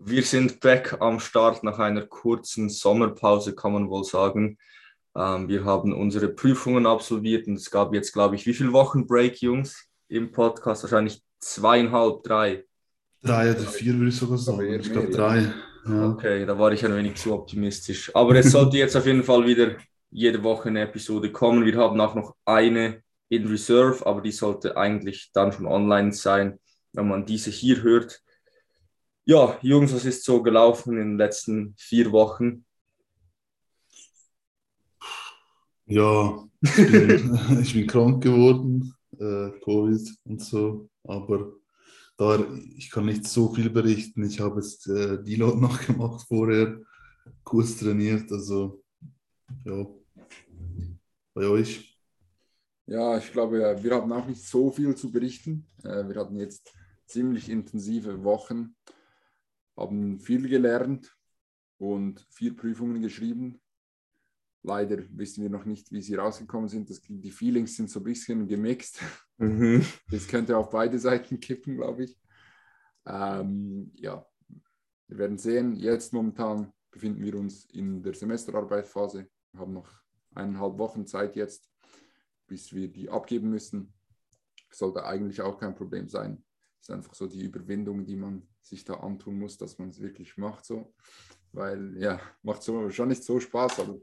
Wir sind back am Start nach einer kurzen Sommerpause, kann man wohl sagen. Ähm, wir haben unsere Prüfungen absolviert und es gab jetzt, glaube ich, wie viele Wochen Break, Jungs, im Podcast? Wahrscheinlich zweieinhalb, drei. Drei oder vier würde ich sogar sagen. Ich glaube drei. Ja. Okay, da war ich ein wenig zu optimistisch. Aber es sollte jetzt auf jeden Fall wieder jede Woche eine Episode kommen. Wir haben auch noch eine in Reserve, aber die sollte eigentlich dann schon online sein, wenn man diese hier hört. Ja, Jungs, was ist so gelaufen in den letzten vier Wochen? Ja, ich bin, ich bin krank geworden, äh, Covid und so, aber da, ich kann nicht so viel berichten. Ich habe jetzt äh, Deload noch gemacht vorher, Kurs trainiert, also ja, bei euch. Ja, ich glaube, wir haben auch nicht so viel zu berichten. Äh, wir hatten jetzt ziemlich intensive Wochen haben viel gelernt und vier Prüfungen geschrieben. Leider wissen wir noch nicht, wie sie rausgekommen sind. Das, die Feelings sind so ein bisschen gemixt. Mhm. Das könnte auf beide Seiten kippen, glaube ich. Ähm, ja, wir werden sehen. Jetzt momentan befinden wir uns in der Semesterarbeitsphase. Wir haben noch eineinhalb Wochen Zeit jetzt, bis wir die abgeben müssen. Sollte eigentlich auch kein Problem sein. Das ist einfach so die Überwindung, die man sich da antun muss, dass man es wirklich macht so. Weil ja, macht so, schon nicht so Spaß, aber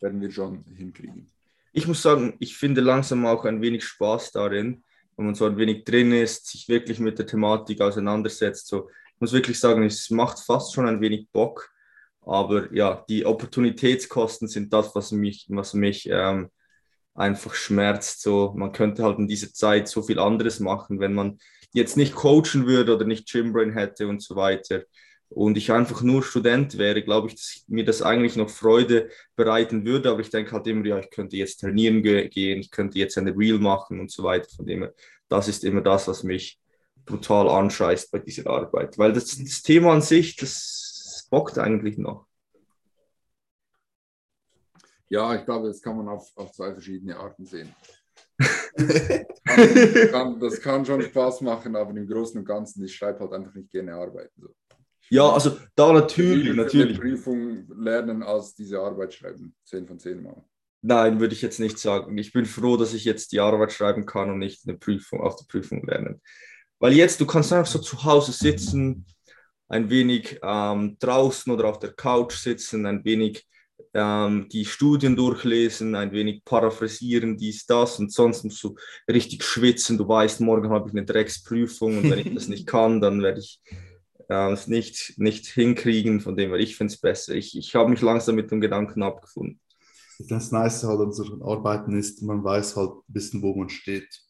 werden wir schon hinkriegen. Ich muss sagen, ich finde langsam auch ein wenig Spaß darin, wenn man so ein wenig drin ist, sich wirklich mit der Thematik auseinandersetzt. So, ich muss wirklich sagen, es macht fast schon ein wenig Bock. Aber ja, die Opportunitätskosten sind das, was mich, was mich ähm, einfach schmerzt. So, man könnte halt in dieser Zeit so viel anderes machen, wenn man jetzt nicht coachen würde oder nicht Gymbrain hätte und so weiter und ich einfach nur Student wäre, glaube ich, dass mir das eigentlich noch Freude bereiten würde. Aber ich denke halt immer, ja, ich könnte jetzt trainieren gehen, ich könnte jetzt eine Reel machen und so weiter. Von dem her, das ist immer das, was mich brutal anscheißt bei dieser Arbeit. Weil das, das Thema an sich, das bockt eigentlich noch. Ja, ich glaube, das kann man auf, auf zwei verschiedene Arten sehen. das, kann, das kann schon Spaß machen, aber im Großen und Ganzen, ich schreibe halt einfach nicht gerne arbeiten. So. Ja, also da natürlich, Lieber natürlich. Prüfung lernen als diese Arbeit schreiben. Zehn von zehn Mal. Nein, würde ich jetzt nicht sagen. Ich bin froh, dass ich jetzt die Arbeit schreiben kann und nicht eine Prüfung auf der Prüfung lernen. Weil jetzt, du kannst einfach so zu Hause sitzen, ein wenig ähm, draußen oder auf der Couch sitzen, ein wenig ähm, die Studien durchlesen, ein wenig paraphrasieren, dies, das und sonst musst du richtig schwitzen. Du weißt, morgen habe ich eine Drecksprüfung und wenn ich das nicht kann, dann werde ich äh, es nicht, nicht hinkriegen. Von dem her, ich finde es besser. Ich, ich habe mich langsam mit dem Gedanken abgefunden. Das Nice halt an solchen Arbeiten ist, man weiß halt ein bisschen, wo man steht.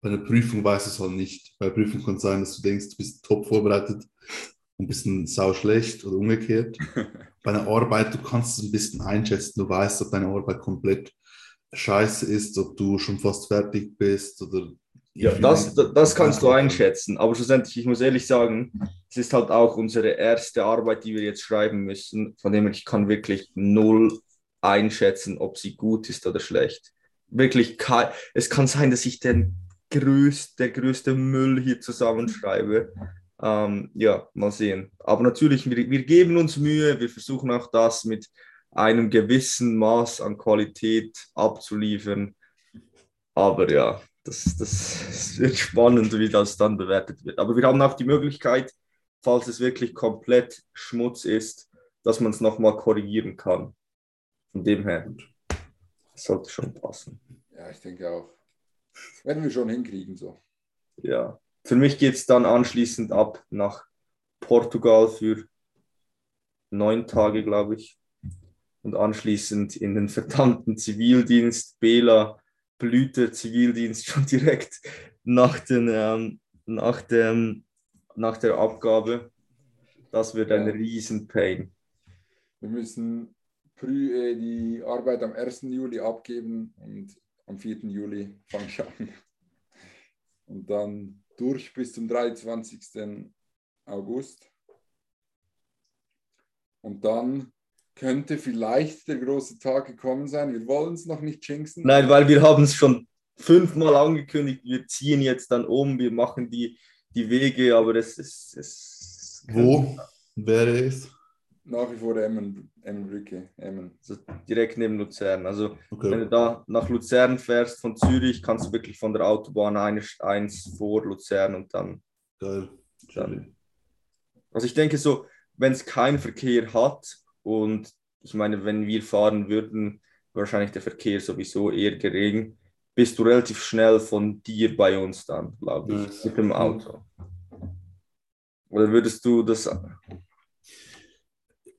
Bei einer Prüfung weiß es halt nicht. Bei einer Prüfung kann es sein, dass du denkst, du bist top vorbereitet ein bisschen sau schlecht oder umgekehrt. Bei einer Arbeit, du kannst es ein bisschen einschätzen, du weißt, ob deine Arbeit komplett scheiße ist, ob du schon fast fertig bist oder. Ja, das, das kannst du einschätzen, aber schlussendlich, ich muss ehrlich sagen, es ist halt auch unsere erste Arbeit, die wir jetzt schreiben müssen, von dem ich kann wirklich null einschätzen, ob sie gut ist oder schlecht. Wirklich, es kann sein, dass ich den größte, der größte Müll hier zusammenschreibe ähm, ja, mal sehen. Aber natürlich, wir, wir geben uns Mühe, wir versuchen auch das mit einem gewissen Maß an Qualität abzuliefern. Aber ja, das, das wird spannend, wie das dann bewertet wird. Aber wir haben auch die Möglichkeit, falls es wirklich komplett Schmutz ist, dass man es nochmal korrigieren kann. Von dem her, das sollte schon passen. Ja, ich denke auch. Das werden wir schon hinkriegen so. Ja. Für mich geht es dann anschließend ab nach Portugal für neun Tage, glaube ich. Und anschließend in den verdammten Zivildienst. Bela Blüte Zivildienst schon direkt nach, den, ähm, nach, dem, nach der Abgabe. Das wird ein ja. Riesenpain. Wir müssen äh, die Arbeit am 1. Juli abgeben und am 4. Juli fange ich an. Und dann durch bis zum 23. August. Und dann könnte vielleicht der große Tag gekommen sein. Wir wollen es noch nicht jinxen. Nein, weil wir haben es schon fünfmal angekündigt. Wir ziehen jetzt dann um, wir machen die, die Wege, aber es, es, es Wo wäre es? Nach wie vor Emmen, Emmenbrücke, Emmen. Also direkt neben Luzern. Also wenn Okay. du da nach Luzern fährst von Zürich, kannst du wirklich von der Autobahn eine, eins vor Luzern und dann. Geil. Dann- Also ich denke so, wenn es keinen Verkehr hat und ich meine, wenn wir fahren würden, wahrscheinlich der Verkehr sowieso eher gering, bist du relativ schnell von dir bei uns dann, glaube ich, Nice. mit dem Auto. Oder würdest du das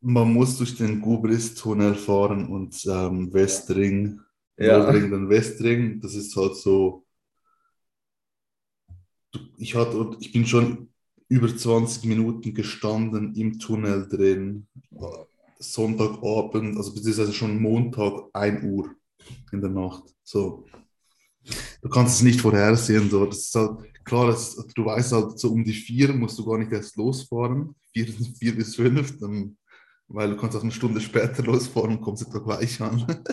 Man muss durch den Gubris-Tunnel fahren und ähm, Westring, Ja. Nordring, dann Westring. Das ist halt so. Ich, hatte, ich bin schon über 20 Minuten gestanden im Tunnel drin. Sonntagabend, also beziehungsweise schon Montag, 1 Uhr in der Nacht. So. Du kannst es nicht vorhersehen. So. Das ist halt, klar, das, du weißt halt, so um die vier musst du gar nicht erst losfahren. Vier, vier bis fünf, dann, weil du kannst auch eine Stunde später losfahren und kommst etwa gleich an.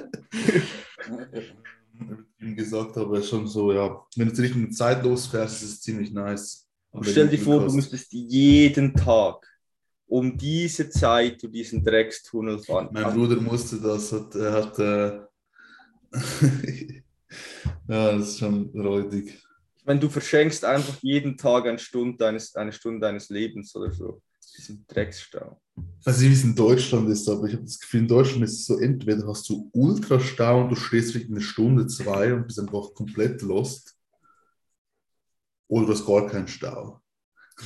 Wie gesagt, aber schon so, ja. Wenn du zur richtigen Zeit losfährst, ist es ziemlich nice. Aber stell dir vor, du müsstest jeden Tag um diese Zeit durch diesen Dreckstunnel fahren. Mein Bruder musste das, hat, er hat, äh, ja, das ist schon räudig. ich meine, du verschenkst einfach jeden Tag eine Stunde deines, eine Stunde deines Lebens oder so. Diesen Drecksstau. Ich weiß nicht, wie es in Deutschland ist, aber ich habe das Gefühl, in Deutschland ist es so, entweder hast du Ultrastau und du stehst wirklich eine Stunde, zwei und bist einfach komplett lost, oder du hast gar keinen Stau.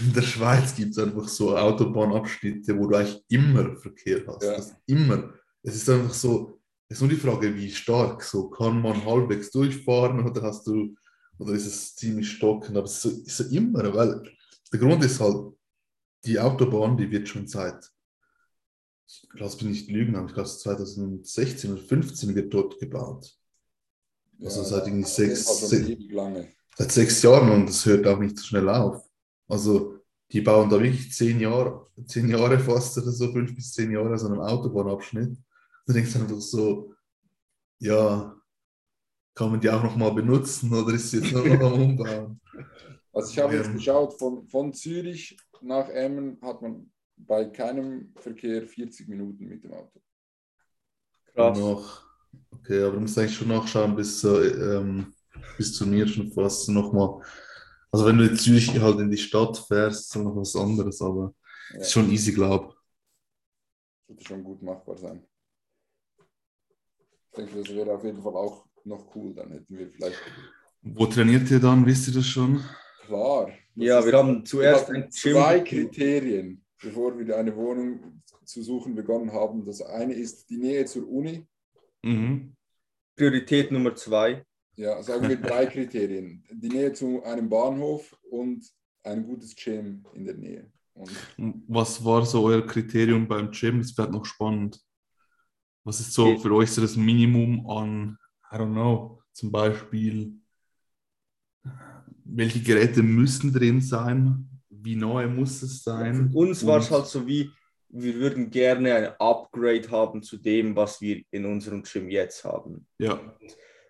In der Schweiz gibt es einfach so Autobahnabschnitte, wo du eigentlich immer Verkehr hast. Ja. Ist immer. Es ist einfach so, es ist nur die Frage, wie stark. So kann man halbwegs durchfahren oder hast du, oder ist es ziemlich stockend, aber es ist so, ist so immer, weil der Grund ist halt, die Autobahn, die wird schon seit, lass mich nicht lügen, aber ich glaube 2016 oder 2015 wird dort gebaut. Also seit irgendwie sechs- schon sechs-. Seit sechs Jahren und das hört auch nicht so schnell auf. Also die bauen da wirklich zehn Jahre, zehn Jahre fast oder so, fünf bis zehn Jahre so einen Autobahnabschnitt. Da denkst du einfach so, ja, kann man die auch nochmal benutzen oder ist sie jetzt nur noch am Umbauen? Also ich habe Ja. jetzt geschaut, von, von Zürich nach Emmen hat man bei keinem Verkehr 40 Minuten mit dem Auto. Krass. Noch, okay, aber du musst eigentlich schon nachschauen bis, äh, ähm, bis zu mir schon fast nochmal. Also wenn du in Zürich halt in die Stadt fährst, ist noch was anderes, aber Ja, ist schon easy, glaube sollte schon gut machbar sein. Ich denke, das wäre auf jeden Fall auch noch cool. Dann hätten wir vielleicht Wo trainiert ihr dann? Wisst ihr das schon? klar. das Ja, wir haben zuerst ein Gym. zwei Kriterien, bevor wir eine Wohnung zu suchen begonnen haben. Das eine ist die Nähe zur Uni. Mhm. Priorität Nummer zwei. Ja, sagen wir drei Kriterien. Die Nähe zu einem Bahnhof und ein gutes Gym in der Nähe. Und Was war so euer Kriterium beim Gym? Das wäre noch spannend. Was ist so für euch so das Minimum an, I don't know, zum Beispiel, welche Geräte müssen drin sein? Wie neu muss es sein? Für uns war es Und- halt so wie, wir würden gerne ein Upgrade haben zu dem, was wir in unserem Gym jetzt haben. Ja,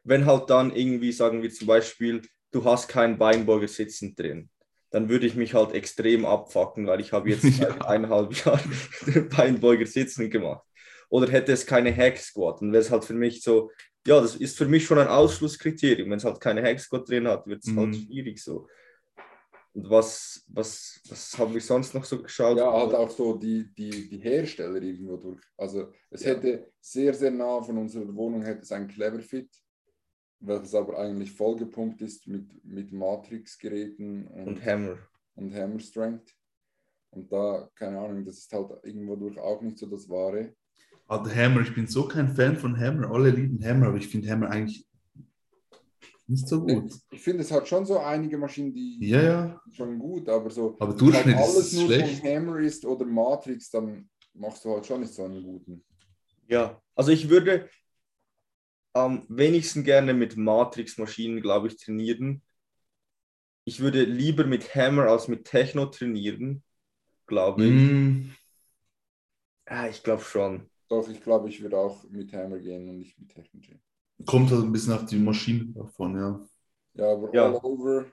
Wenn halt dann irgendwie, sagen wir zum Beispiel, du hast keinen Beinbeuger sitzen drin, dann würde ich mich halt extrem abfacken, weil ich habe jetzt Ja. seit eineinhalb Jahren den Beinbeuger sitzen gemacht. Oder hätte es keine Hack Squat, dann wäre es halt für mich so, ja, das ist für mich schon ein Ausschlusskriterium. Wenn es halt keine Hack Squat drin hat, wird es halt Mhm. schwierig so. Und was, was, was haben wir sonst noch so geschaut? ja, halt auch so die, die, die Hersteller irgendwo durch. Also es Ja. hätte sehr, sehr nah von unserer Wohnung hätte es ein Clever Fit, welches aber eigentlich vollgepumpt ist mit, mit Matrix-Geräten und, und Hammer. und Hammer Strength. Und da, keine Ahnung, das ist halt irgendwo durch auch nicht so das Wahre. Alter Hammer, ich bin so kein Fan von Hammer. Alle lieben Hammer, aber ich finde Hammer eigentlich nicht so gut. Ich finde, es hat schon so einige Maschinen, die Ja, ja. schon gut, aber so Aber wenn Durchschnitt halt ist alles nur schlecht. von Hammer ist oder Matrix, dann machst du halt schon nicht so einen guten. Ja, also ich würde am wenigsten gerne mit Matrix-Maschinen, glaube ich, trainieren. Ich würde lieber mit Hammer als mit Techno trainieren, glaube ich. Mm, Ja, ich glaube schon. Doch, ich glaube, ich würde auch mit Hammer gehen und nicht mit Technology. Kommt halt ein bisschen auf die Maschine davon, ja. Ja, aber Ja. all over,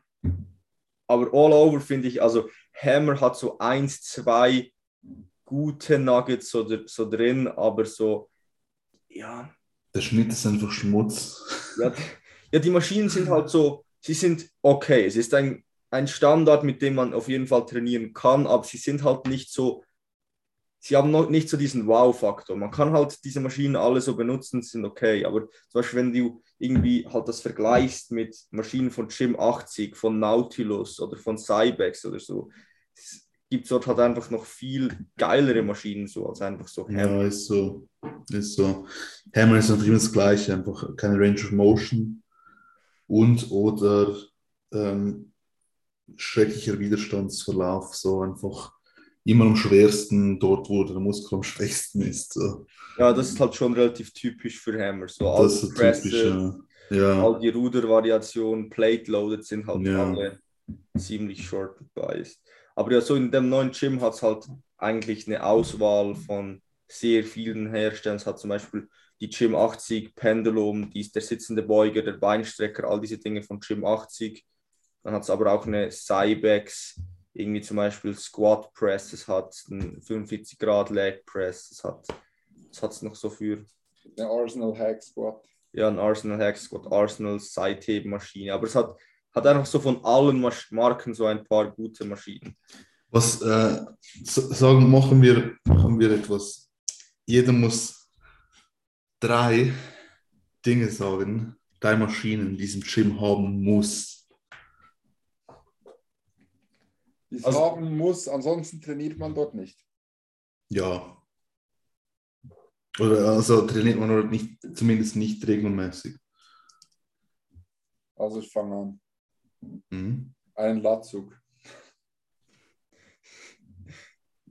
aber all over finde ich, also Hammer hat so eins, zwei gute Nuggets so, so drin, aber so, ja. Der Schnitt ist einfach Schmutz. Ja, ja, die Maschinen sind halt so, sie sind okay. Es ist ein, ein Standard, mit dem man auf jeden Fall trainieren kann, aber sie sind halt nicht so, sie haben noch nicht so diesen Wow-Faktor. Man kann halt diese Maschinen alle so benutzen, sind okay, aber zum Beispiel, wenn du irgendwie halt das vergleichst mit Maschinen von Gym 80, von Nautilus oder von Cybex oder so, gibt es dort halt einfach noch viel geilere Maschinen so als einfach so Hammer. Ja, ist so. Ist so. Hammer ist einfach immer das Gleiche, einfach keine Range of Motion und oder ähm, schrecklicher Widerstandsverlauf, so einfach immer am schwersten dort, wo der Muskel am schwächsten ist. So. Ja, das ist halt schon relativ typisch für Hammer. So das ist Presse, typisch, ja. All die Rudervariationen, Plate Loaded sind halt ja. alle ziemlich short biased. Aber ja, so in dem neuen Gym hat es halt eigentlich eine Auswahl von sehr vielen Herstellern. Es hat zum Beispiel die Gym 80, Pendulum, die ist der sitzende Beuger, der Beinstrecker, all diese Dinge von Gym 80. Dann hat es aber auch eine Cybex, irgendwie zum Beispiel Squat Press, es hat einen 45 Grad Leg Press, es hat es hat noch so für. Eine Arsenal Hack Squat. Ja, ein Arsenal Hack Squat, Arsenal Seithebmaschine. Aber es hat hat einfach so von allen Marken so ein paar gute Maschinen. Was äh, sagen, machen wir, machen wir etwas. Jeder muss drei Dinge sagen, drei Maschinen in diesem Gym haben muss. Die es also, haben muss, ansonsten trainiert man dort nicht. Ja. Oder also trainiert man nicht, zumindest nicht regelmäßig. Also ich fange an. Mhm. Ein Latzug.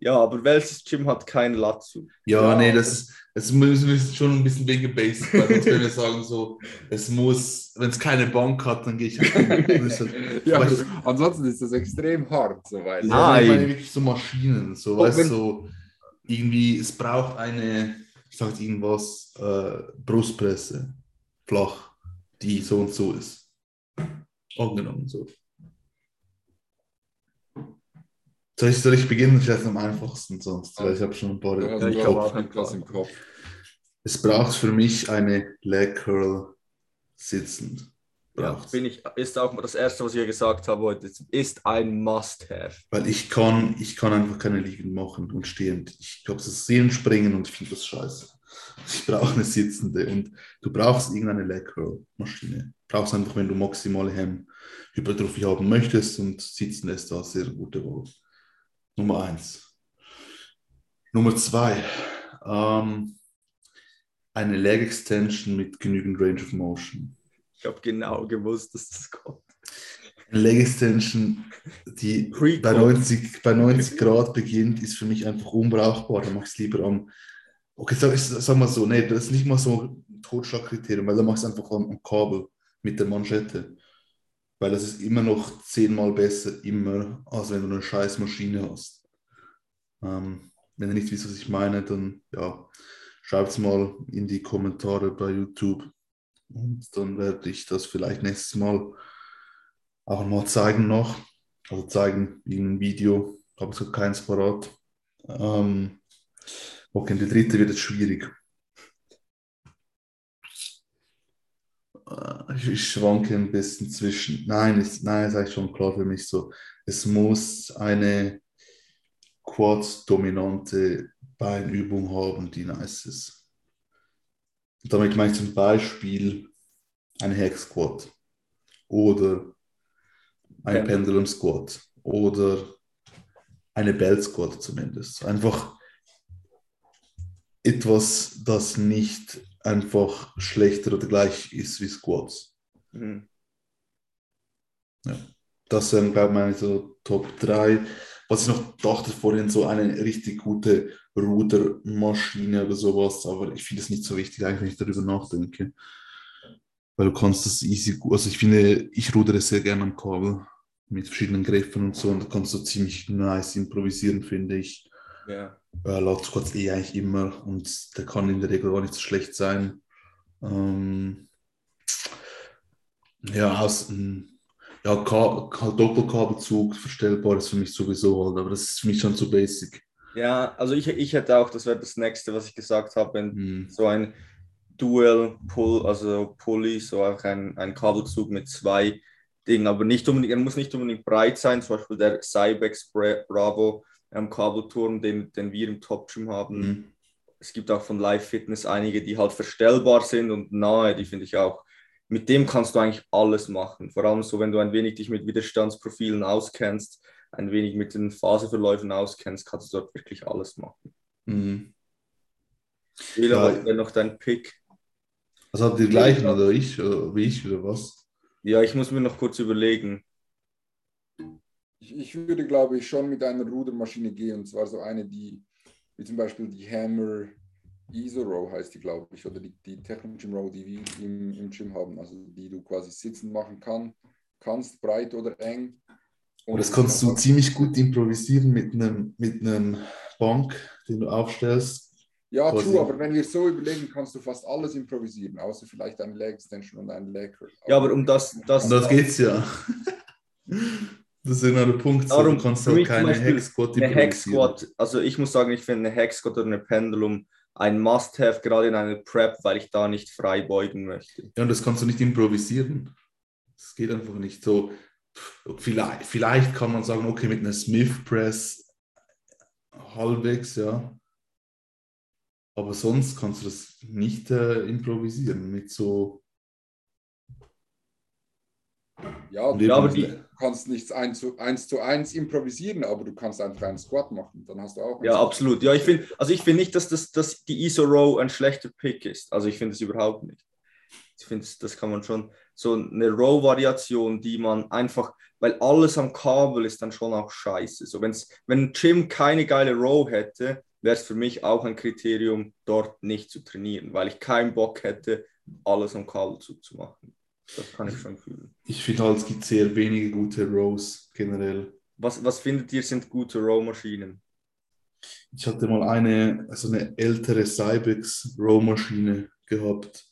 Ja, aber welches Gym hat keinen Latzug? Ja, ja, nee, das, das müssen wir schon ein bisschen weggebased, weil sonst können wir sagen, so, es muss, wenn es keine Bank hat, dann gehe ich halt, ja, weißt, ansonsten ist das extrem hart, so weißt Nein. Ich meine wirklich so Maschinen, so, weißt du, so, irgendwie, es braucht eine, ich sag irgendwas, äh, Brustpresse, flach, die so und so ist angenommen. So. Soll ich, soll ich beginnen? Das ist am einfachsten sonst, weil ich habe schon ein paar ja, ich Kopf. Auch im Kopf. Es braucht für mich eine Leg Curl sitzend. Ja, bin ich, ist auch das Erste, was ich gesagt habe heute. Es ist ein Must-Have. Weil ich kann, ich kann einfach keine liegend machen und stehend. Ich glaube, es ist sehen, springen und ich finde das scheiße. Ich brauche eine sitzende und du brauchst irgendeine Leg Curl Maschine brauchst einfach, wenn du maximale Hem-Hypertrophie haben möchtest und sitzen lässt da sehr gute Wahl. Nummer eins. Nummer zwei, ähm, eine Leg Extension mit genügend Range of Motion. Ich habe genau gewusst, dass das kommt. Eine Leg Extension, die bei 90, bei 90 Grad beginnt, ist für mich einfach unbrauchbar. Da mache ich es lieber am. Okay, sag, sag mal so, nee, das ist nicht mal so ein Totschlagkriterium, weil da machst du einfach am, am Kabel mit der Manschette. Weil das ist immer noch zehnmal besser, immer, als wenn du eine scheiß Maschine hast. Ähm, wenn ihr nicht wisst, was ich meine, dann ja, schreibt es mal in die Kommentare bei YouTube. Und dann werde ich das vielleicht nächstes Mal auch mal zeigen noch. Also zeigen in einem Video. Habe ich keins parat. Ähm, okay, die dritte wird jetzt schwierig. Ich schwanke ein bisschen zwischen. Nein, ist, nein, ist eigentlich schon klar für mich so. Es muss eine Quad-dominante Beinübung haben, die nice ist. Und damit meine ich zum Beispiel ein Hack Squat oder ein ja. Pendulum Squat oder eine Belt Squat zumindest. Einfach etwas, das nicht einfach schlechter oder gleich ist wie Squats. Mhm. Ja. Das sind, glaube ich, meine so Top 3. Was ich noch dachte vorhin, so eine richtig gute Rudermaschine oder sowas, aber ich finde es nicht so wichtig, eigentlich, wenn ich darüber nachdenke. Weil du kannst das easy, also ich finde, ich rudere sehr gerne am Kabel mit verschiedenen Griffen und so und da kannst du ziemlich nice improvisieren, finde ich. Ja. Äh, laut Squats eh eigentlich immer und der kann in der Regel auch nicht so schlecht sein. Ähm, ja, aus, Ja, Ka Doppelkabelzug, verstellbar ist für mich sowieso halt, aber das ist für mich schon zu basic. Ja, also ich, ich hätte auch, das wäre das nächste, was ich gesagt habe, wenn Hm. so ein Dual Pull, also Pulley, so auch ein, ein Kabelzug mit zwei Dingen, aber nicht unbedingt, er muss nicht unbedingt breit sein, zum Beispiel der Cybex Bra- Bravo ähm, Kabelturm, den, den wir im Top Gym haben. Hm. Es gibt auch von Live Fitness einige, die halt verstellbar sind und nahe, die finde ich auch. Mit dem kannst du eigentlich alles machen. Vor allem so, wenn du ein wenig dich mit Widerstandsprofilen auskennst, ein wenig mit den Phaseverläufen auskennst, kannst du dort wirklich alles machen. Hm. Wähler, Ja. noch dein Pick? Also habt ihr die gleichen oder ich, oder wie ich oder was? Ja, ich muss mir noch kurz überlegen. Ich, ich würde, glaube ich, schon mit einer Rudermaschine gehen, und zwar so eine, die, wie zum Beispiel die Hammer ISO Row heißt die, glaube ich, oder die, die Techno Gym Row, die wir im, im Gym haben, also die du quasi sitzend machen kann, kannst, breit oder eng. Und das kannst du ziemlich gut improvisieren mit einem, mit einem Bank, den du aufstellst. Ja, quasi- true, aber wenn wir so überlegen, kannst du fast alles improvisieren, außer vielleicht eine Leg Extension und einen Leg Curl. Ja, aber um das, das, Und das geht's ja. Das ist genau der Punkt. So, Darum, du kannst für halt keine Squat eine. Squat, also ich muss sagen, ich finde eine Squat oder eine Pendulum ein Must-Have, gerade in einer Prep, weil ich da nicht frei beugen möchte. Ja, und das kannst du nicht improvisieren. Das geht einfach nicht so. Vielleicht, vielleicht kann man sagen, okay, mit einer Smith Press halbwegs, ja. Aber sonst kannst du das nicht äh, improvisieren mit so. Ja, du eben- aber die- kannst nichts eins zu, eins zu eins improvisieren, aber du kannst einfach einen Squat machen. Dann hast du auch Ja, absolut. Ja, ich finde, also ich finde nicht, dass, das, dass die ISO Row ein schlechter Pick ist. Also ich finde es überhaupt nicht. Ich finde, das kann man schon, so eine Row-Variation, die man einfach, weil alles am Kabel ist dann schon auch scheiße. So, wenn's, wenn Gym keine geile Row hätte, wäre es für mich auch ein Kriterium, dort nicht zu trainieren, weil ich keinen Bock hätte, alles am Kabelzug zu machen. Das kann ich schon fühlen. Ich finde halt, es gibt sehr wenige gute Rows generell. Was, was findet ihr sind gute Row-Maschinen? Ich hatte mal eine, also eine ältere Cybex Row-Maschine gehabt.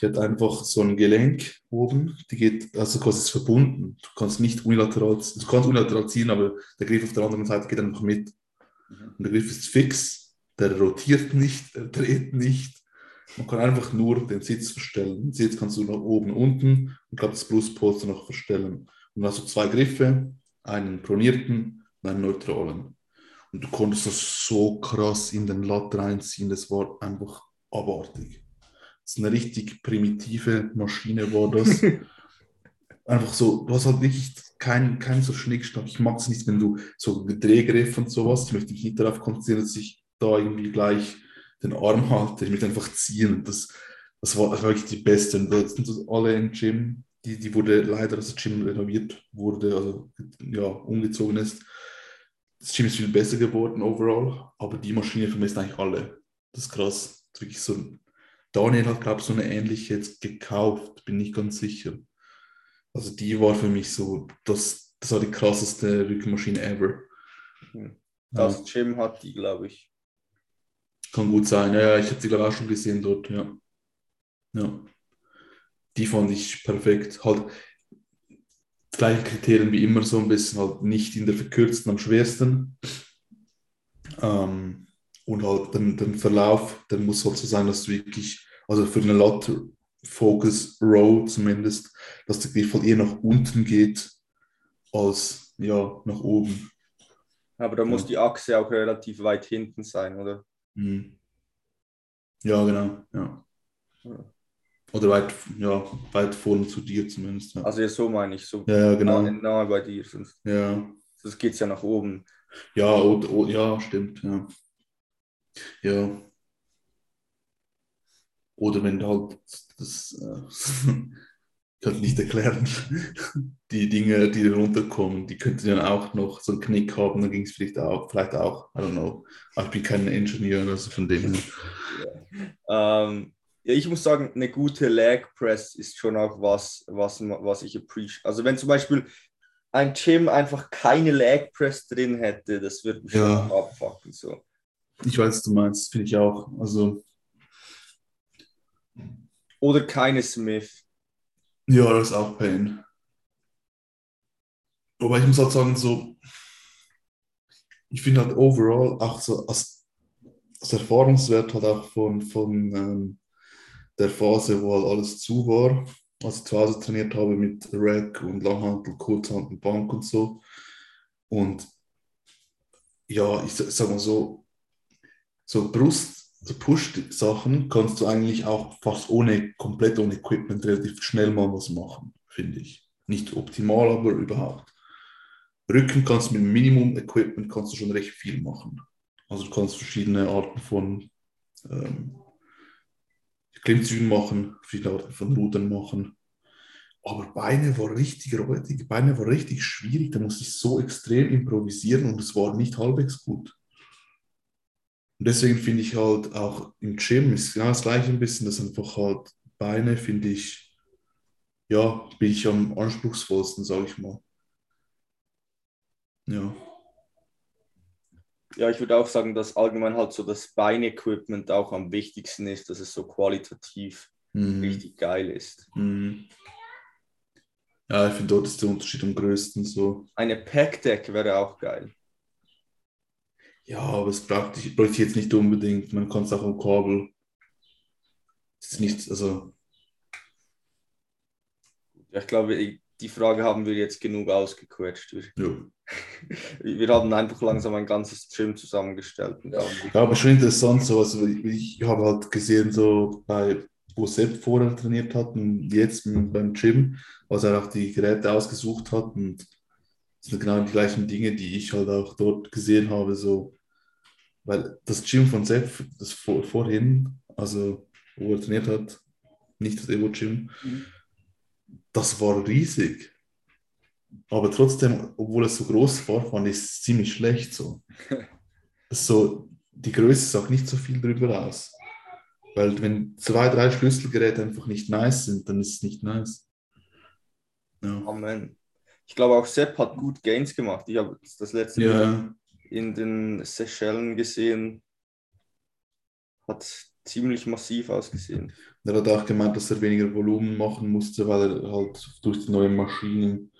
Die hat einfach so ein Gelenk oben, die geht, also quasi ist verbunden. Du kannst nicht unilateral, du kannst unilateral ziehen, aber der Griff auf der anderen Seite geht einfach mit. Mhm. Und der Griff ist fix, der rotiert nicht, der dreht nicht. Man kann einfach nur den Sitz verstellen. Den Sitz kannst du nach oben, unten und glaube das Brustpolster noch verstellen. Und dann hast du zwei Griffe, einen pronierten und einen neutralen. Und du konntest das so krass in den Latt reinziehen, das war einfach abartig. Das ist eine richtig primitive Maschine, war das. einfach so, du hast halt wirklich keinen kein so Schnickschnack. Ich mag es nicht, wenn du so Drehgriff und sowas, ich möchte mich nicht darauf konzentrieren, dass ich da irgendwie gleich den Arm halte, ich möchte einfach ziehen. Das, das, war, das war wirklich die beste. Und da sind alle im Gym, die, die wurde leider, als das Gym renoviert wurde, also ja, umgezogen ist. Das Gym ist viel besser geworden overall, aber die Maschine vermisst eigentlich alle. Das ist krass. Das ist wirklich so, Daniel hat, glaube ich, so eine ähnliche jetzt gekauft, bin nicht ganz sicher. Also die war für mich so, das, das war die krasseste Rückenmaschine ever. Hm. Ja, Das Gym hat die, glaube ich. Kann gut sein. Ja, ich habe sie glaube ich auch schon gesehen dort, ja. Ja. Die fand ich perfekt. Halt gleiche Kriterien wie immer, so ein bisschen halt nicht in der verkürzten am schwersten. Ähm, und halt den, den Verlauf, der muss halt so sein, dass du wirklich, also für eine Lat Focus Row zumindest, dass der Griff halt eher nach unten geht als ja nach oben. Aber da muss Ja. die Achse auch relativ weit hinten sein, oder? Mhm. Ja, genau, ja. Oder weit, ja, weit vorne zu dir zumindest. Ja, Also ja, so meine ich, so ja, genau. nahe, nahe bei dir. Sonst, Ja, sonst geht es ja nach oben. ja, oder, oder, ja, stimmt, ja. Ja. Oder wenn du halt das, äh, ich kann nicht erklären, die Dinge, die runterkommen, die könnten dann auch noch so einen Knick haben, dann ging es vielleicht auch, vielleicht auch, I don't know. Aber ich bin kein Ingenieur, also von dem her. Ähm, ja, ich muss sagen, eine gute Leg Press ist schon auch was, was, was ich appreciate. Also wenn zum Beispiel ein Gym einfach keine Leg Press drin hätte, das würde mich Ja. schon abfucken. So. Ich weiß, was du meinst, finde ich auch. Also, Oder keine Smith. Ja, das ist auch Pain. Aber ich muss halt sagen, so, ich finde halt overall auch so als, als Erfahrungswert halt auch von, von ähm, der Phase, wo halt alles zu war, als ich zu Hause trainiert habe mit Rack und Langhantel, Kurzhantel, Bank und so. Und ja, ich sag mal so, so Brust, so Push-Sachen kannst du eigentlich auch fast ohne, komplett ohne Equipment relativ schnell mal was machen, finde ich. Nicht optimal, aber überhaupt. Rücken kannst du mit Minimum-Equipment kannst du schon recht viel machen. Also du kannst verschiedene Arten von ähm, Klimmzügen machen, verschiedene Arten von Rudern machen. Aber Beine war richtig räudig, Beine war richtig schwierig, da musste ich so extrem improvisieren und es war nicht halbwegs gut. Und deswegen finde ich halt auch im Gym ist genau das gleiche ein bisschen, dass einfach halt Beine finde ich, ja, bin ich am anspruchsvollsten, sage ich mal. Ja. Ja, ich würde auch sagen, dass allgemein halt so das Beinequipment auch am wichtigsten ist, dass es so qualitativ Mhm. richtig geil ist. Mhm. Ja, ich finde, dort ist der Unterschied am größten so. Eine Pack-Deck wäre auch geil. Ja, aber es braucht ich, bräuchte ich jetzt nicht unbedingt. Man kann es auch am Kabel. Es ist nicht, also, Ja, ich glaube, die Frage haben wir jetzt genug ausgequetscht. Wir, ja. wir haben einfach langsam ein ganzes Gym zusammengestellt. Ja, aber schon interessant, so, also ich, ich habe halt gesehen, so bei, wo Sepp vorher trainiert hat und jetzt beim Gym, was er auch die Geräte ausgesucht hat und das sind genau die gleichen Dinge, die ich halt auch dort gesehen habe, so, weil das Gym von Sepp, das vor, vorhin, also wo er trainiert hat, nicht das Evo-Gym, Mhm. das war riesig. Aber trotzdem, obwohl es so groß war, fand ich es ziemlich schlecht so. so, die Größe sagt nicht so viel darüber aus. Weil wenn zwei, drei Schlüsselgeräte einfach nicht nice sind, dann ist es nicht nice. Ja, Amen. Ich glaube, auch Sepp hat gut Gains gemacht. Ich habe das letzte Mal ja, in den Seychellen gesehen. Hat ziemlich massiv ausgesehen. er hat auch gemeint, dass er weniger Volumen machen musste, weil er halt durch die neuen Maschinen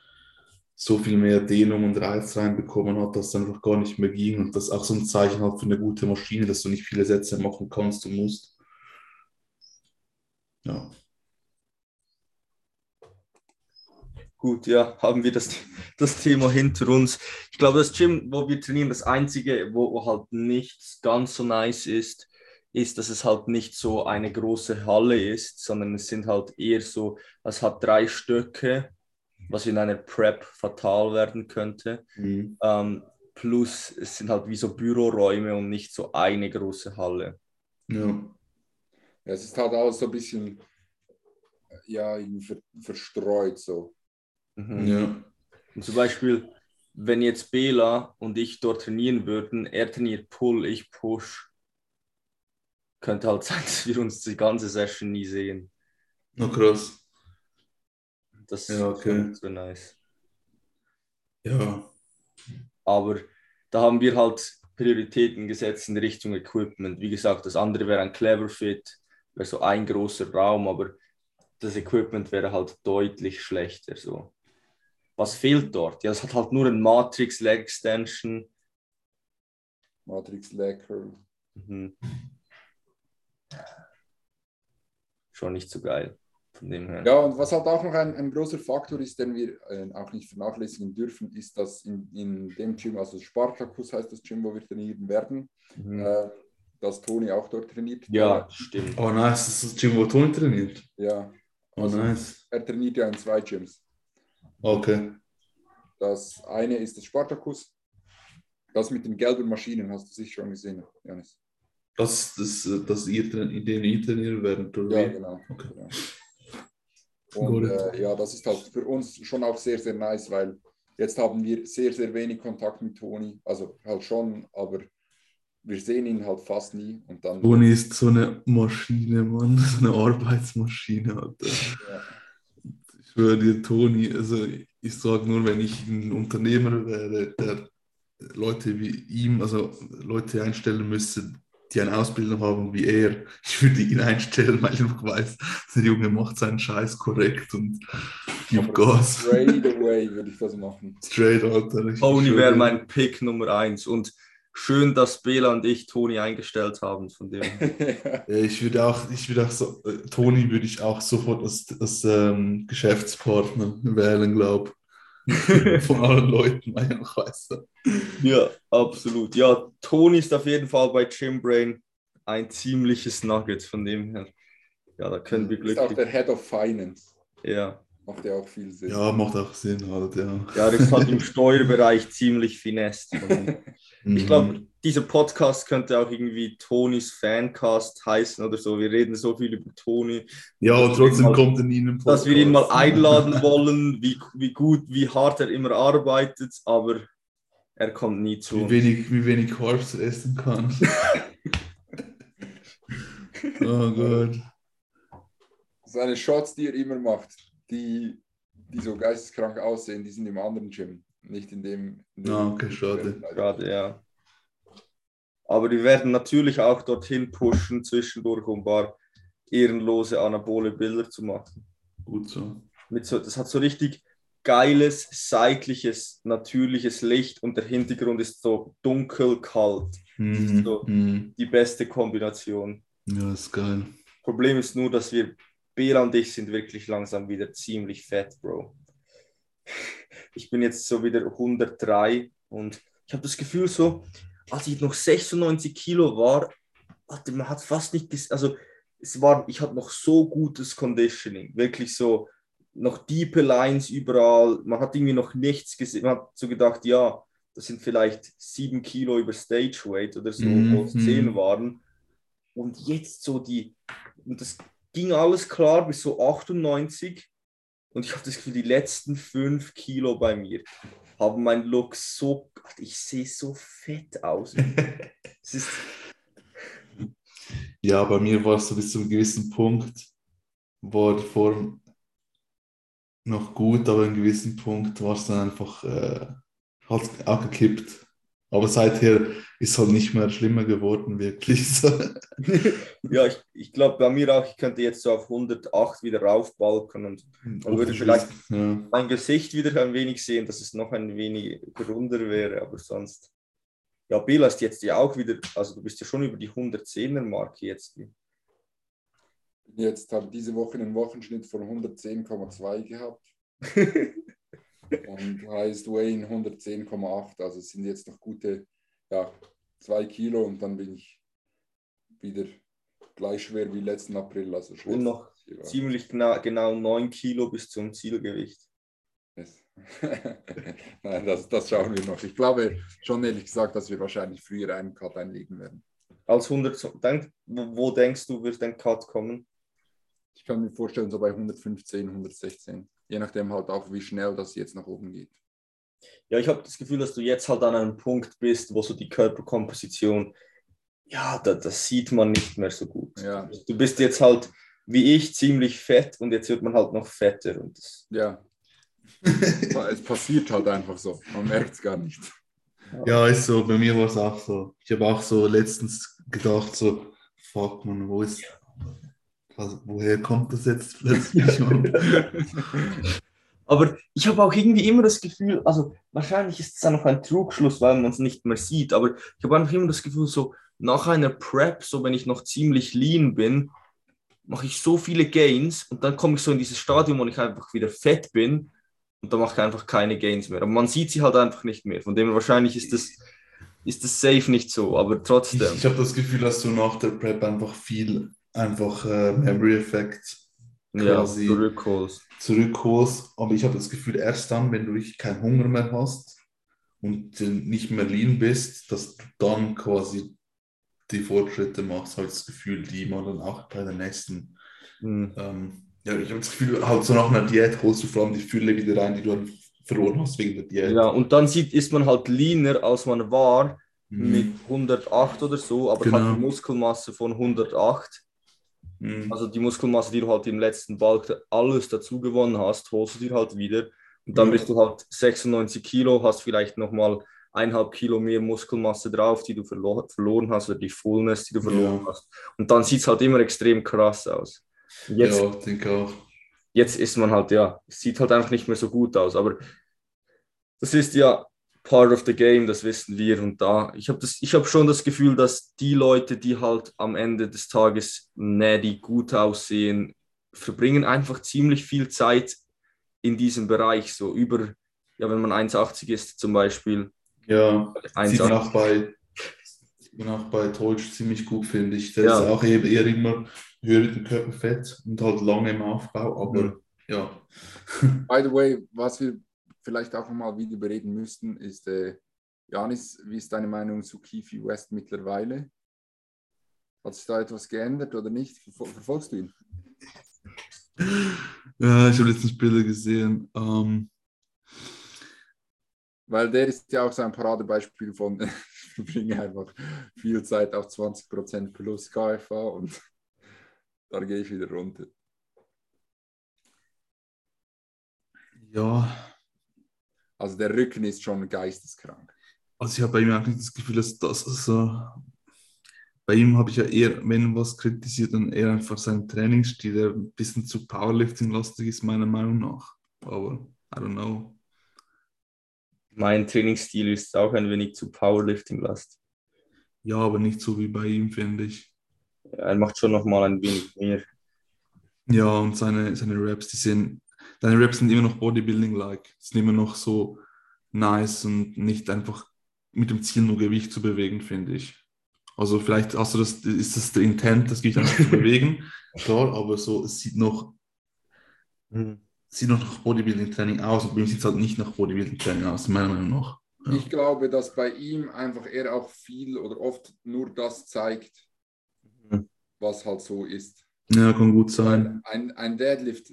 so viel mehr Dehnung und Reiz reinbekommen hat, dass es einfach gar nicht mehr ging. Und das ist auch so ein Zeichen halt für eine gute Maschine, dass du nicht viele Sätze machen kannst und musst. Ja. Gut, ja, haben wir das, das Thema hinter uns. Ich glaube, das Gym, wo wir trainieren, das Einzige, wo, halt nicht ganz so nice ist, ist, dass es halt nicht so eine große Halle ist, sondern es sind halt eher so, es hat drei Stöcke, was in einer Prep fatal werden könnte. Mhm. Ähm, plus es sind halt wie so Büroräume und nicht so eine große Halle. Ja. Ja, es ist halt auch so ein bisschen ja, ver verstreut so. Mhm. Ja. Und zum Beispiel, wenn jetzt Bela und ich dort trainieren würden, er trainiert Pull, ich Push, könnte halt sein, dass wir uns die ganze Session nie sehen. Na krass. Das Ja, okay. so nice. Ja. Aber da haben wir halt Prioritäten gesetzt in Richtung Equipment. Wie gesagt, das andere wäre ein Clever Fit, wäre so ein großer Raum, aber das Equipment wäre halt deutlich schlechter. So. Was fehlt dort? Ja, es hat halt nur ein Matrix Leg Extension. Matrix Leg Curl. Mhm. Schon nicht so geil. Von dem her. Ja, und was halt auch noch ein, ein großer Faktor ist, den wir äh, auch nicht vernachlässigen dürfen, ist, dass in, in dem Gym, also Spartacus heißt das Gym, wo wir trainieren werden, Mhm. äh, dass Toni auch dort trainiert. Ja, stimmt. Oh nice, das ist das Gym, wo Toni trainiert. Ja, Oh nice. er trainiert ja in zwei Gyms. Okay. Das eine ist das Spartacus. Das mit den gelben Maschinen hast du sicher schon gesehen, Janis. Das ist das, das ihr, in dem ihr trainieren werdet, oder Ja, genau. Okay. genau. Und äh, ja, das ist halt für uns schon auch sehr, sehr nice, weil jetzt haben wir sehr, sehr wenig Kontakt mit Toni. Also halt schon, aber wir sehen ihn halt fast nie. Und dann Toni ist so eine Maschine, Mann. So eine Arbeitsmaschine, Alter. ja, schwöre dir, Toni, also ich sage nur, wenn ich ein Unternehmer wäre, der Leute wie ihm, also Leute einstellen müsste, die eine Ausbildung haben wie er, ich würde ihn einstellen, weil ich noch weiß, der Junge macht seinen Scheiß korrekt und Gib Gas. Straight away würde ich das machen. Straight, Alter. Tony schön. wäre mein Pick Nummer eins. Und schön, dass Bela und ich Toni eingestellt haben. Von dem. Ich würde auch, ich würde auch so, äh, Toni würde ich auch sofort als, als ähm, Geschäftspartner wählen, glaube Von allen Leuten, eigentlich weißt ja, absolut. Ja, Toni ist auf jeden Fall bei Gymbrain ein ziemliches Nugget. Von dem her. Ja, da können wir ist auch glücklich. der Head of Finance. Ja. Macht ja auch viel Sinn. Ja, macht auch Sinn halt, ja. ja, das ist halt im Steuerbereich ziemlich finest. Ich glaube, dieser Podcast könnte auch irgendwie Tonis Fancast heißen oder so. Wir reden so viel über Toni, Ja, und trotzdem mal- kommt er nie in den dass wir ihn mal Podcast. einladen wollen, wie, wie gut, wie hart er immer arbeitet, aber er kommt nie zu Wie uns. wenig, wie wenig er essen kann. oh Gott. Seine Shots, die er immer macht, die, die so geisteskrank aussehen, die sind im anderen Gym. Nicht in dem. In dem Ah, okay, schade. Gerade, ja. Aber die werden natürlich auch dorthin pushen, zwischendurch, um ein paar ehrenlose anabole Bilder zu machen. Gut so. Mit so, das hat so richtig geiles, seitliches, natürliches Licht und der Hintergrund ist so dunkel, kalt. Mhm. So. Mhm. Die beste Kombination. Ja, ist geil. Problem ist nur, dass wir, Bela und ich sind wirklich langsam wieder ziemlich fett, Bro. Ich bin jetzt so wieder 103 und ich habe das Gefühl so, als ich noch 96 Kilo war, hatte, man hat fast nicht, also es war, ich hatte noch so gutes Conditioning, wirklich so, noch diepe Lines überall, man hat irgendwie noch nichts gesehen, man hat so gedacht, ja, das sind vielleicht sieben Kilo über Stage Weight oder so, wo es Mhm. zehn waren. Und jetzt so die, und das ging alles klar bis so 98. Und ich habe das Gefühl, die letzten fünf Kilo bei mir haben mein Look so, ich sehe so fett aus. es ist, Ja, bei mir war es so bis zu einem gewissen Punkt, war die Form noch gut, aber an einem gewissen Punkt war es dann einfach äh, halt auch gekippt. Aber seither ist halt nicht mehr schlimmer geworden, wirklich. ja, ich, ich glaube bei mir auch, ich könnte jetzt so auf 108 wieder raufbalken und Man würde vielleicht- Ja. mein Gesicht wieder ein wenig sehen, dass es noch ein wenig runder wäre, aber sonst. Ja, Bela ist jetzt ja auch wieder, also du bist ja schon über die 110er-Marke jetzt. Jetzt habe diese Woche einen Wochenschnitt von 110,2 gehabt und heißt Wayne 110,8. Also es sind jetzt noch gute ja, zwei Kilo und dann bin ich wieder gleich schwer wie letzten April. Also. Und noch ziemlich genau, genau 9 Kilo bis zum Zielgewicht. Yes. Nein, das, das schauen wir noch. Ich glaube schon ehrlich gesagt, dass wir wahrscheinlich früher einen Cut einlegen werden. Als 100, denk, wo, denkst du, wird dein Cut kommen? Ich kann mir vorstellen, so bei 115, 116. Je nachdem halt auch, wie schnell das jetzt nach oben geht. Ja, ich habe das Gefühl, dass du jetzt halt an einem Punkt bist, wo so die Körperkomposition, ja, da, das sieht man nicht mehr so gut. Ja, Du bist jetzt halt, wie ich, ziemlich fett und jetzt wird man halt noch fetter. Und das, ja. es passiert halt einfach so. Man merkt es gar nicht. Ja, ist so, bei mir war es auch so. Ich habe auch so letztens gedacht, so, fuck man, wo ist, woher kommt das jetzt plötzlich? Aber ich habe auch irgendwie immer das Gefühl, also wahrscheinlich ist es dann noch ein Trugschluss, weil man es nicht mehr sieht, aber ich habe einfach immer das Gefühl, so nach einer Prep, so wenn ich noch ziemlich lean bin, mache ich so viele Gains und dann komme ich so in dieses Stadium, wo ich einfach wieder fett bin und dann mache ich einfach keine Gains mehr. Aber man sieht sie halt einfach nicht mehr. Von dem wahrscheinlich ist das, ist das safe nicht so, aber Ich, trotzdem. ich habe das Gefühl, dass du nach der Prep einfach viel, einfach äh, Memory-Effekt ja, quasi- zurückholst. zurückholst. Aber ich habe das Gefühl, erst dann, wenn du wirklich keinen Hunger mehr hast und nicht mehr lean bist, dass du dann quasi die Fortschritte machst, habe ich das Gefühl, die man dann auch bei der nächsten. Hm. Ähm, ja, ich habe das Gefühl, halt so nach einer Diät holst du vor allem die Fülle wieder rein, die du einfach verloren hast wegen der Diät. Ja, und dann sieht, ist man halt leaner, als man war. Mhm. mit 108 oder so, aber Genau. hat die Muskelmasse von 108. Mhm. Also die Muskelmasse, die du halt im letzten Balk alles dazu gewonnen hast, holst du dir halt wieder. Und dann Ja. bist du halt 96 Kilo, hast vielleicht nochmal eineinhalb Kilo mehr Muskelmasse drauf, die du verlo verloren hast, oder die Fullness, die du verloren Ja. hast. Und dann sieht es halt immer extrem krass aus. Jetzt, ja, denke auch. jetzt ist man halt, ja, es sieht halt einfach nicht mehr so gut aus. Aber das ist ja part of the game, das wissen wir. Und da, ich habe hab schon das Gefühl, dass die Leute, die halt am Ende des Tages natty gut aussehen, verbringen einfach ziemlich viel Zeit in diesem Bereich, so über, ja, wenn man 1,80 ist zum Beispiel. Ja, sieht man auch bei, sieht man auch bei Deutsch ziemlich gut, finde ich. Der Ja. ist auch eher, eher immer höher im Körperfett und halt lange im Aufbau, aber Mhm. ja. By the way, was wir vielleicht auch mal wieder bereden müssten, ist, äh, Janis, wie ist deine Meinung zu Keefe West mittlerweile? Hat sich da etwas geändert oder nicht? Verfol verfolgst du ihn? Ja, ich habe letztens Bilder gesehen. Ähm, Weil der ist ja auch so ein Paradebeispiel von, ich bringe einfach viel Zeit auf 20% plus KFA und dann gehe ich wieder runter. ja, Also der Rücken ist schon geisteskrank. also ich habe bei ihm auch nicht das Gefühl, dass das so. Bei ihm habe ich ja eher, wenn was kritisiert, dann eher einfach seinen Trainingsstil, der ein bisschen zu Powerlifting-lastig ist, meiner Meinung nach. Aber I don't know. Mein Trainingsstil ist auch ein wenig zu Powerlifting-last. Ja, aber nicht so wie bei ihm, finde ich. Er macht schon nochmal ein wenig mehr. Ja, und seine, seine Raps, die sind, deine Raps sind immer noch Bodybuilding-like. Sind immer noch so nice und nicht einfach mit dem Ziel, nur Gewicht zu bewegen, finde ich. Also vielleicht hast du das, ist das der Intent, das Gewicht einfach zu bewegen, klar, aber so, es sieht noch, sieht noch nach Bodybuilding-Training aus und bei ihm sieht es halt nicht nach Bodybuilding-Training aus, meiner Meinung nach. Ja. Ich glaube, dass bei ihm einfach er auch viel oder oft nur das zeigt, Mhm. was halt so ist. Ja, kann gut sein. Ein, ein Deadlift,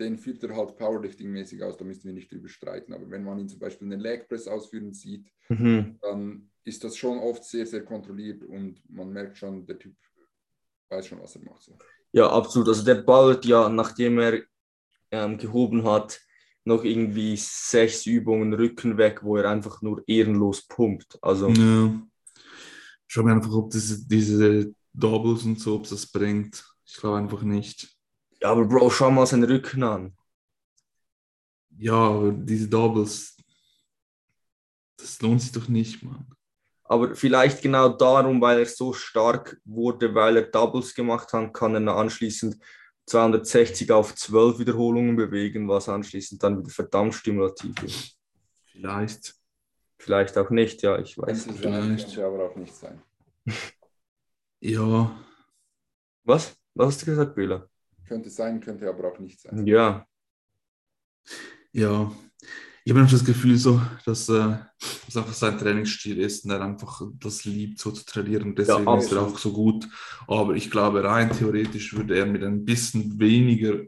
den führt er halt Powerlifting-mäßig aus, da müssen wir nicht drüber streiten. Aber wenn man ihn zum Beispiel einen Leg Press ausführen sieht, Mhm. dann ist das schon oft sehr, sehr kontrolliert und man merkt schon, der Typ weiß schon, was er macht. So. Ja, absolut. Also der ballert ja, nachdem er ähm, gehoben hat, noch irgendwie sechs Übungen Rücken weg, wo er einfach nur ehrenlos pumpt. Also Ja. Schau mir einfach, ob diese, diese Doubles und so, ob das bringt. Ich glaube einfach nicht. Ja, aber Bro, schau mal seinen Rücken an. Ja, aber diese Doubles, das lohnt sich doch nicht, Mann. Aber vielleicht genau darum, weil er so stark wurde, weil er Doubles gemacht hat, kann er anschließend 260 auf 12 Wiederholungen bewegen, was anschließend dann wieder verdammt stimulativ ist. Vielleicht. Vielleicht auch nicht, ja, ich weiß nicht. sein, vielleicht. aber auch nicht sein. Ja, Was? Was hast du gesagt, Bela? Könnte sein, könnte aber auch nicht sein. Ja, ja. Ich habe einfach das Gefühl, so, dass äh, das einfach sein Trainingsstil ist und er einfach das liebt, so zu trainieren. Deswegen Ja, ist er auch so gut. Aber ich glaube, rein theoretisch würde er mit ein bisschen weniger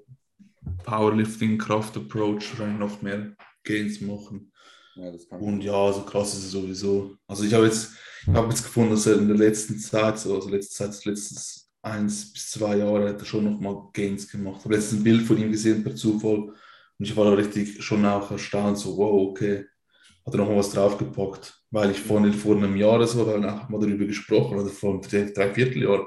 Powerlifting-Kraft-Approach noch mehr Gains machen. Ja, Und ja, so krass ist es sowieso. Also ich habe jetzt, ich habe jetzt gefunden, dass er in der letzten Zeit, so, also letzte Zeit, letztes eins bis zwei Jahre, hat er schon nochmal Gains gemacht. Ich habe letztens ein Bild von ihm gesehen per Zufall und ich war da richtig schon auch erstaunt, so wow, okay, hat er nochmal was draufgepackt. Weil ich vorhin vor einem Jahr oder so, haben wir auch mal darüber gesprochen, oder vor einem drei, drei Vierteljahr,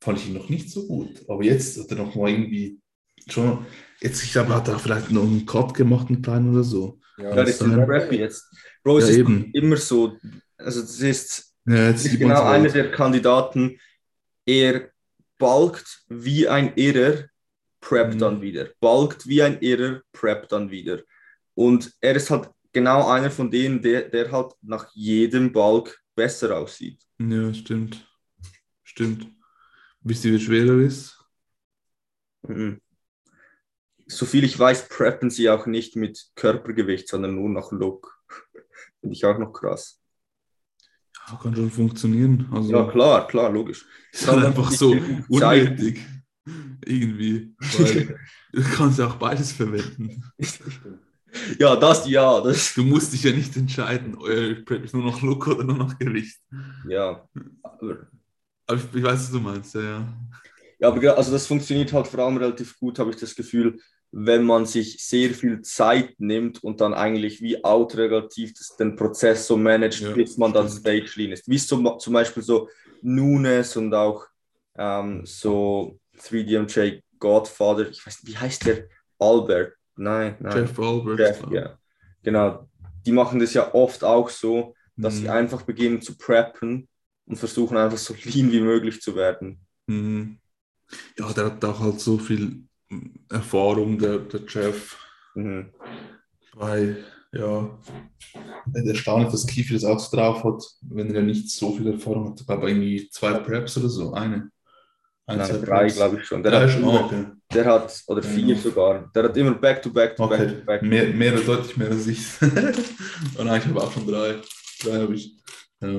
fand ich ihn noch nicht so gut. Aber jetzt hat er nochmal irgendwie schon, jetzt, ich glaube, hat er vielleicht noch einen Cut gemacht, einen kleinen oder so. Ja, das ist. Rappy jetzt. Bro, es Ja, ist eben. immer so, also das ist Ja, jetzt ist genau halt. einer der Kandidaten, er balkt wie ein Irrer, preppt Mhm. dann wieder. Balkt wie ein Irrer, preppt dann wieder. Und er ist halt genau einer von denen, der, der halt nach jedem Balk besser aussieht. Ja, stimmt. Stimmt. Wisst ihr, wie schwer er ist? Mhm. Soviel ich weiß, preppen sie auch nicht mit Körpergewicht, sondern nur nach Look. Finde ich auch noch krass. Ja, kann schon funktionieren. Also, Ja, klar, klar, logisch. ist halt einfach so unnötig. Irgendwie. Weil du kannst ja auch beides verwenden. Ja, das, ja, das, Du musst dich ja nicht entscheiden, äh, nur noch Look oder nur noch Gewicht. ja. Aber Aber ich, ich weiß, was du meinst, ja, ja. Ja, aber also das funktioniert halt vor allem relativ gut, habe ich das Gefühl, wenn man sich sehr viel Zeit nimmt und dann eigentlich wie autoregulativ das, den Prozess so managt, Ja, bis man dann stage lean ist. Wie zum, zum Beispiel so Nunes und auch ähm, so 3DMJ Godfather, ich weiß nicht, wie heißt der Albert. Nein, nein. Jeff Albert. Jeff, ja. Genau. Die machen das ja oft auch so, dass sie Mhm. einfach beginnen zu preppen und versuchen einfach so lean wie möglich zu werden. Mhm. Ja, der hat auch halt so viel Erfahrung, der, der Jeff. Mhm. Bei, ja, erstaunlich, dass Kiefer das auch so drauf hat, wenn er nicht so viel Erfahrung hat. Ich glaube, irgendwie zwei Preps oder so, eine. Ein, Nein, drei, glaube ich schon. Der Drei hat, schon, immer, ah, okay. der hat, oder vier Ja. sogar, der hat immer back to back to back Okay, to back. mehr, mehr, deutlich mehr als ich. Und nein, ich habe auch schon drei. Drei habe ich. Ja.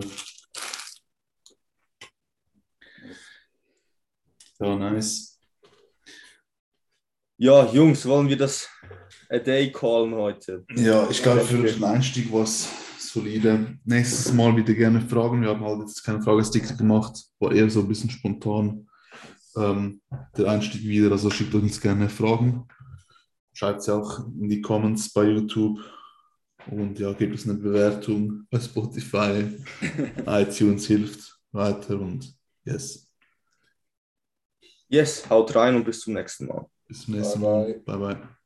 Ja, nice. Ja, Jungs, wollen wir das A Day callen heute? Ja, ich glaube, für den Einstieg war es solide. Nächstes Mal wieder gerne Fragen. Wir haben halt jetzt keine Fragesticker gemacht, war eher so ein bisschen spontan. Ähm, der Einstieg wieder, also schickt uns gerne Fragen. Schreibt sie auch in die Comments bei YouTube. Und ja, gebt uns eine Bewertung bei Spotify. iTunes hilft weiter und yes. Yes, haut rein und bis zum nächsten Mal. Bis zum nächsten Bye, Mal. Bye bye.